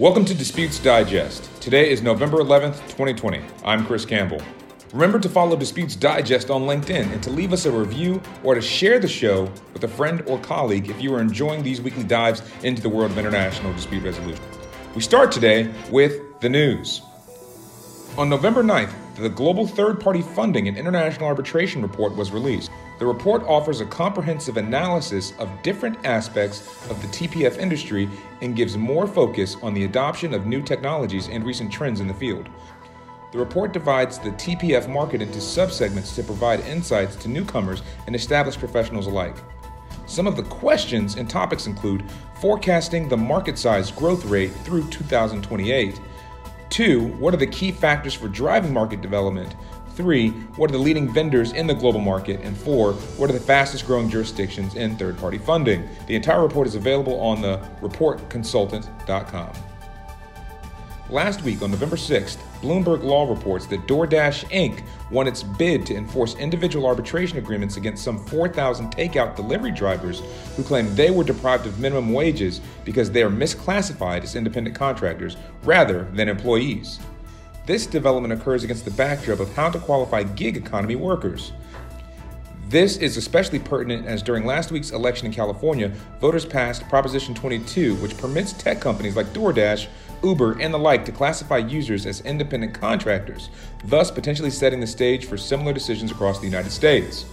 Welcome to Disputes Digest. Today is November 11th, 2020. I'm Chris Campbell. Remember to follow Disputes Digest on LinkedIn and to leave us a review or to share the show with a friend or colleague if you are enjoying these weekly dives into the world of international dispute resolution. We start today with the news. On November 9th, the Global Third Party Funding and International Arbitration Report was released. The report offers a comprehensive analysis of different aspects of the TPF industry and gives more focus on the adoption of new technologies and recent trends in the field. The report divides the TPF market into subsegments to provide insights to newcomers and established professionals alike. Some of the questions and topics include forecasting the market size growth rate through 2028 Two, what are the key factors for driving market development? Three, what are the leading vendors in the global market? And four, what are the fastest growing jurisdictions in third party funding? The entire report is available on the reportconsultant.com. Last week, on November 6th, Bloomberg Law reports that DoorDash Inc. won its bid to enforce individual arbitration agreements against some 4,000 takeout delivery drivers who claim they were deprived of minimum wages because they are misclassified as independent contractors rather than employees. This development occurs against the backdrop of how to qualify gig economy workers. This is especially pertinent as during last week's election in California, voters passed Proposition 22, which permits tech companies like DoorDash Uber, and the like to classify users as independent contractors, thus potentially setting the stage for similar decisions across the United States.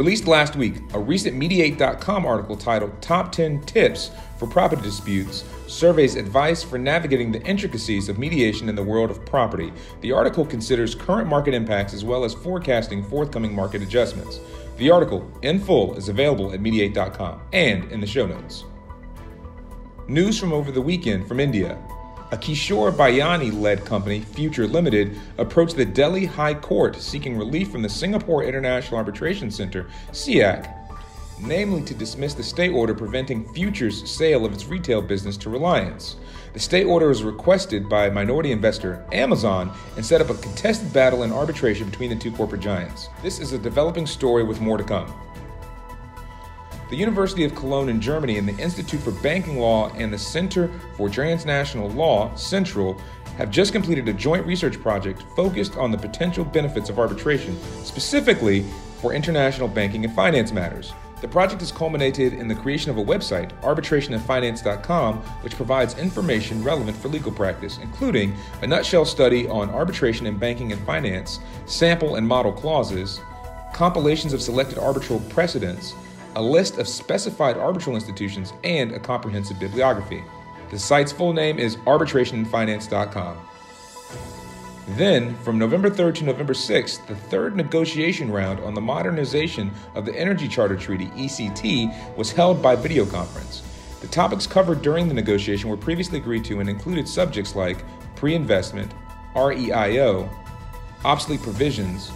Released last week, a recent Mediate.com article titled Top 10 Tips for Property Disputes surveys advice for navigating the intricacies of mediation in the world of property. The article considers current market impacts as well as forecasting forthcoming market adjustments. The article, in full, is available at Mediate.com and in the show notes. News from over the weekend from India. A Kishore Biyani led company, Future Limited, approached the Delhi High Court seeking relief from the Singapore International Arbitration Center, SIAC, namely to dismiss the stay order preventing Future's sale of its retail business to Reliance. The stay order was requested by minority investor Amazon and set up a contested battle in arbitration between the two corporate giants. This is a developing story with more to come. The University of Cologne in Germany and the Institute for Banking Law and the Center for Transnational Law, Central, have just completed a joint research project focused on the potential benefits of arbitration, specifically for international banking and finance matters. The project has culminated in the creation of a website, arbitrationandfinance.com, which provides information relevant for legal practice, including a nutshell study on arbitration in banking and finance, sample and model clauses, compilations of selected arbitral precedents, a list of specified arbitral institutions, and a comprehensive bibliography. The site's full name is arbitrationandfinance.com. Then, from November 3rd to November 6th, the third negotiation round on the modernization of the Energy Charter Treaty, ECT, was held by video conference. The topics covered during the negotiation were previously agreed to and included subjects like pre investment, REIO, obsolete provisions,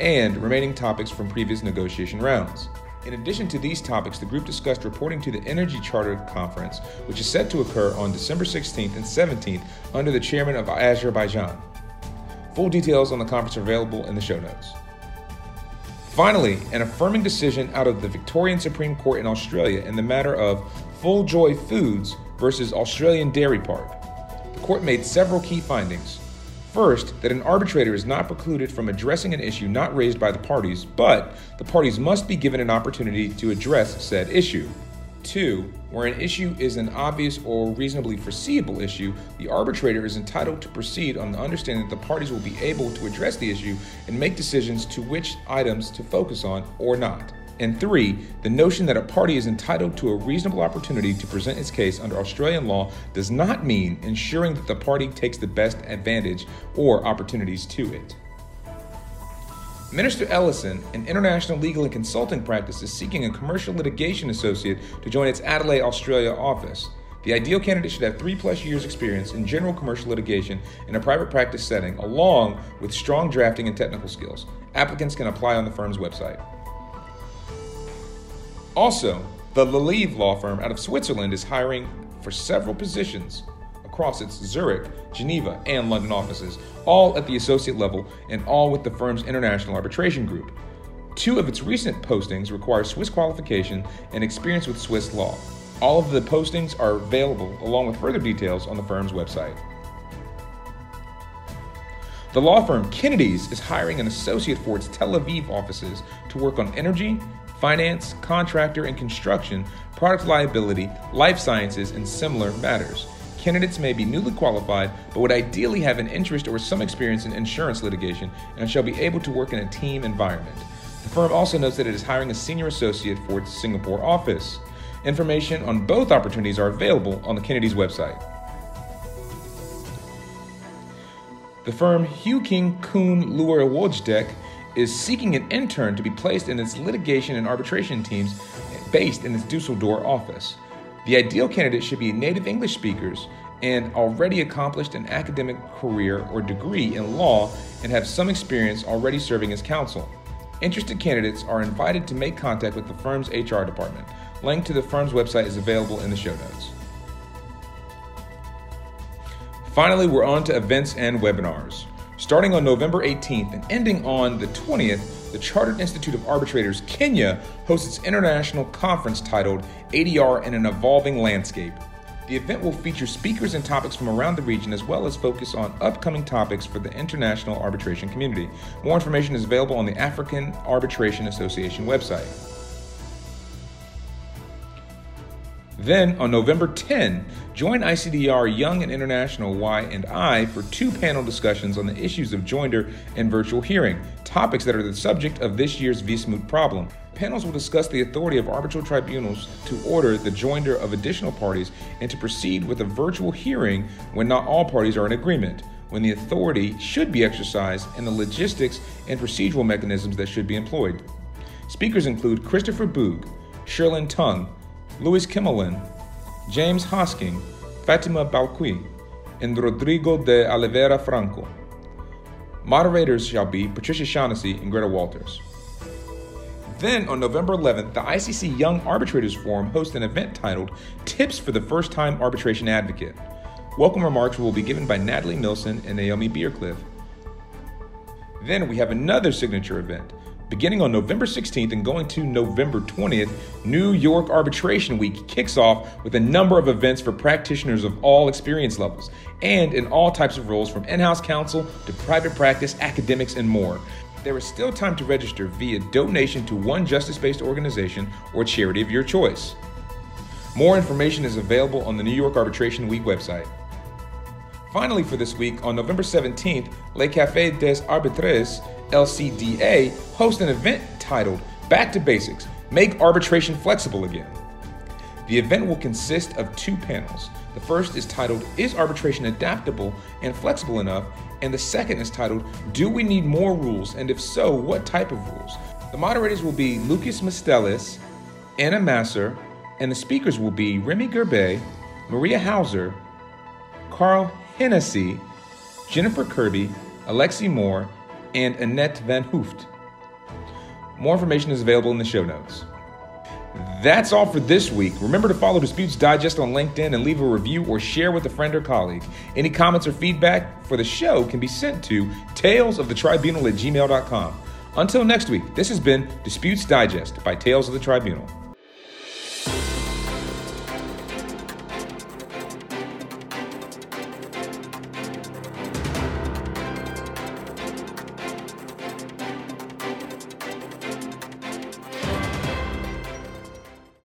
and remaining topics from previous negotiation rounds. In addition to these topics, the group discussed reporting to the Energy Charter Conference, which is set to occur on December 16th and 17th under the chairman of Azerbaijan. Full details on the conference are available in the show notes. Finally, an affirming decision out of the Victorian Supreme Court in Australia in the matter of Fulljoy Foods versus Australian Dairy Park. The court made several key findings. First, that an arbitrator is not precluded from addressing an issue not raised by the parties, but the parties must be given an opportunity to address said issue. Two, where an issue is an obvious or reasonably foreseeable issue, the arbitrator is entitled to proceed on the understanding that the parties will be able to address the issue and make decisions to which items to focus on or not. And three, the notion that a party is entitled to a reasonable opportunity to present its case under Australian law does not mean ensuring that the party takes the best advantage or opportunities to it. MinterEllison, an international legal and consulting practice, is seeking a commercial litigation associate to join its Adelaide, Australia office. The ideal candidate should have three plus years' experience in general commercial litigation in a private practice setting, along with strong drafting and technical skills. Applicants can apply on the firm's website. Also, the Lalive law firm out of Switzerland is hiring for several positions across its Zurich, Geneva, and London offices, all at the associate level and all with the firm's international arbitration group. Two of its recent postings require Swiss qualification and experience with Swiss law. All of the postings are available along with further details on the firm's website. The law firm Kennedy's is hiring an associate for its Tel Aviv offices to work on energy, finance, contractor and construction, product liability, life sciences, and similar matters. Candidates may be newly qualified, but would ideally have an interest or some experience in insurance litigation and shall be able to work in a team environment. The firm also notes that it is hiring a senior associate for its Singapore office. Information on both opportunities are available on the Kennedy's website. The firm Heuking Kühn Lüer Wojtek is seeking an intern to be placed in its litigation and arbitration teams based in its Dusseldorf office. The ideal candidate should be native English speakers and already accomplished an academic career or degree in law and have some experience already serving as counsel. Interested candidates are invited to make contact with the firm's HR department. Link to the firm's website is available in the show notes. Finally, we're on to events and webinars. Starting on November 18th and ending on the 20th, the Chartered Institute of Arbitrators Kenya hosts its international conference titled ADR in an Evolving Landscape. The event will feature speakers and topics from around the region as well as focus on upcoming topics for the international arbitration community. More information is available on the African Arbitration Association website. Then, on November 10, join ICDR Young and International Y and I for two panel discussions on the issues of joinder and virtual hearing, topics that are the subject of this year's Vis Moot problem. Panels will discuss the authority of arbitral tribunals to order the joinder of additional parties and to proceed with a virtual hearing when not all parties are in agreement, when the authority should be exercised, and the logistics and procedural mechanisms that should be employed. Speakers include Christopher Boog, Sherlyn Tung, Louis Kimmelman, James Hosking, Fatima Balqui, and Rodrigo de Oliveira Franco. Moderators shall be Patricia Shaughnessy and Greta Walters. Then, on November 11th, the ICC Young Arbitrators Forum hosts an event titled Tips for the First Time Arbitration Advocate. Welcome remarks will be given by Natalie Nilsson and Naomi Briercliffe. Then we have another signature event, Beginning on November 16th and going to November 20th, New York Arbitration Week kicks off with a number of events for practitioners of all experience levels and in all types of roles from in house counsel to private practice, academics, and more. There is still time to register via donation to one justice based organization or charity of your choice. More information is available on the New York Arbitration Week website. Finally, for this week, on November 17th, Le Café des Arbitres, LCDA, hosts an event titled Back to Basics Make Arbitration Flexible Again. The event will consist of two panels. The first is titled Is Arbitration Adaptable and Flexible Enough? And the second is titled Do We Need More Rules? And if so, what type of rules? The moderators will be Loukas Mistelis, Anna Masser, and the speakers will be Remy Gerbay, Maria Hauser, Carl Hennessy, Jennifer Kirby, Alexis Mourre, and Annet Van Hooft. More information is available in the show notes. That's all for this week. Remember to follow Disputes Digest on LinkedIn and leave a review or share with a friend or colleague. Any comments or feedback for the show can be sent to talesofthetribunal at gmail.com. Until next week, this has been Disputes Digest by Tales of the Tribunal.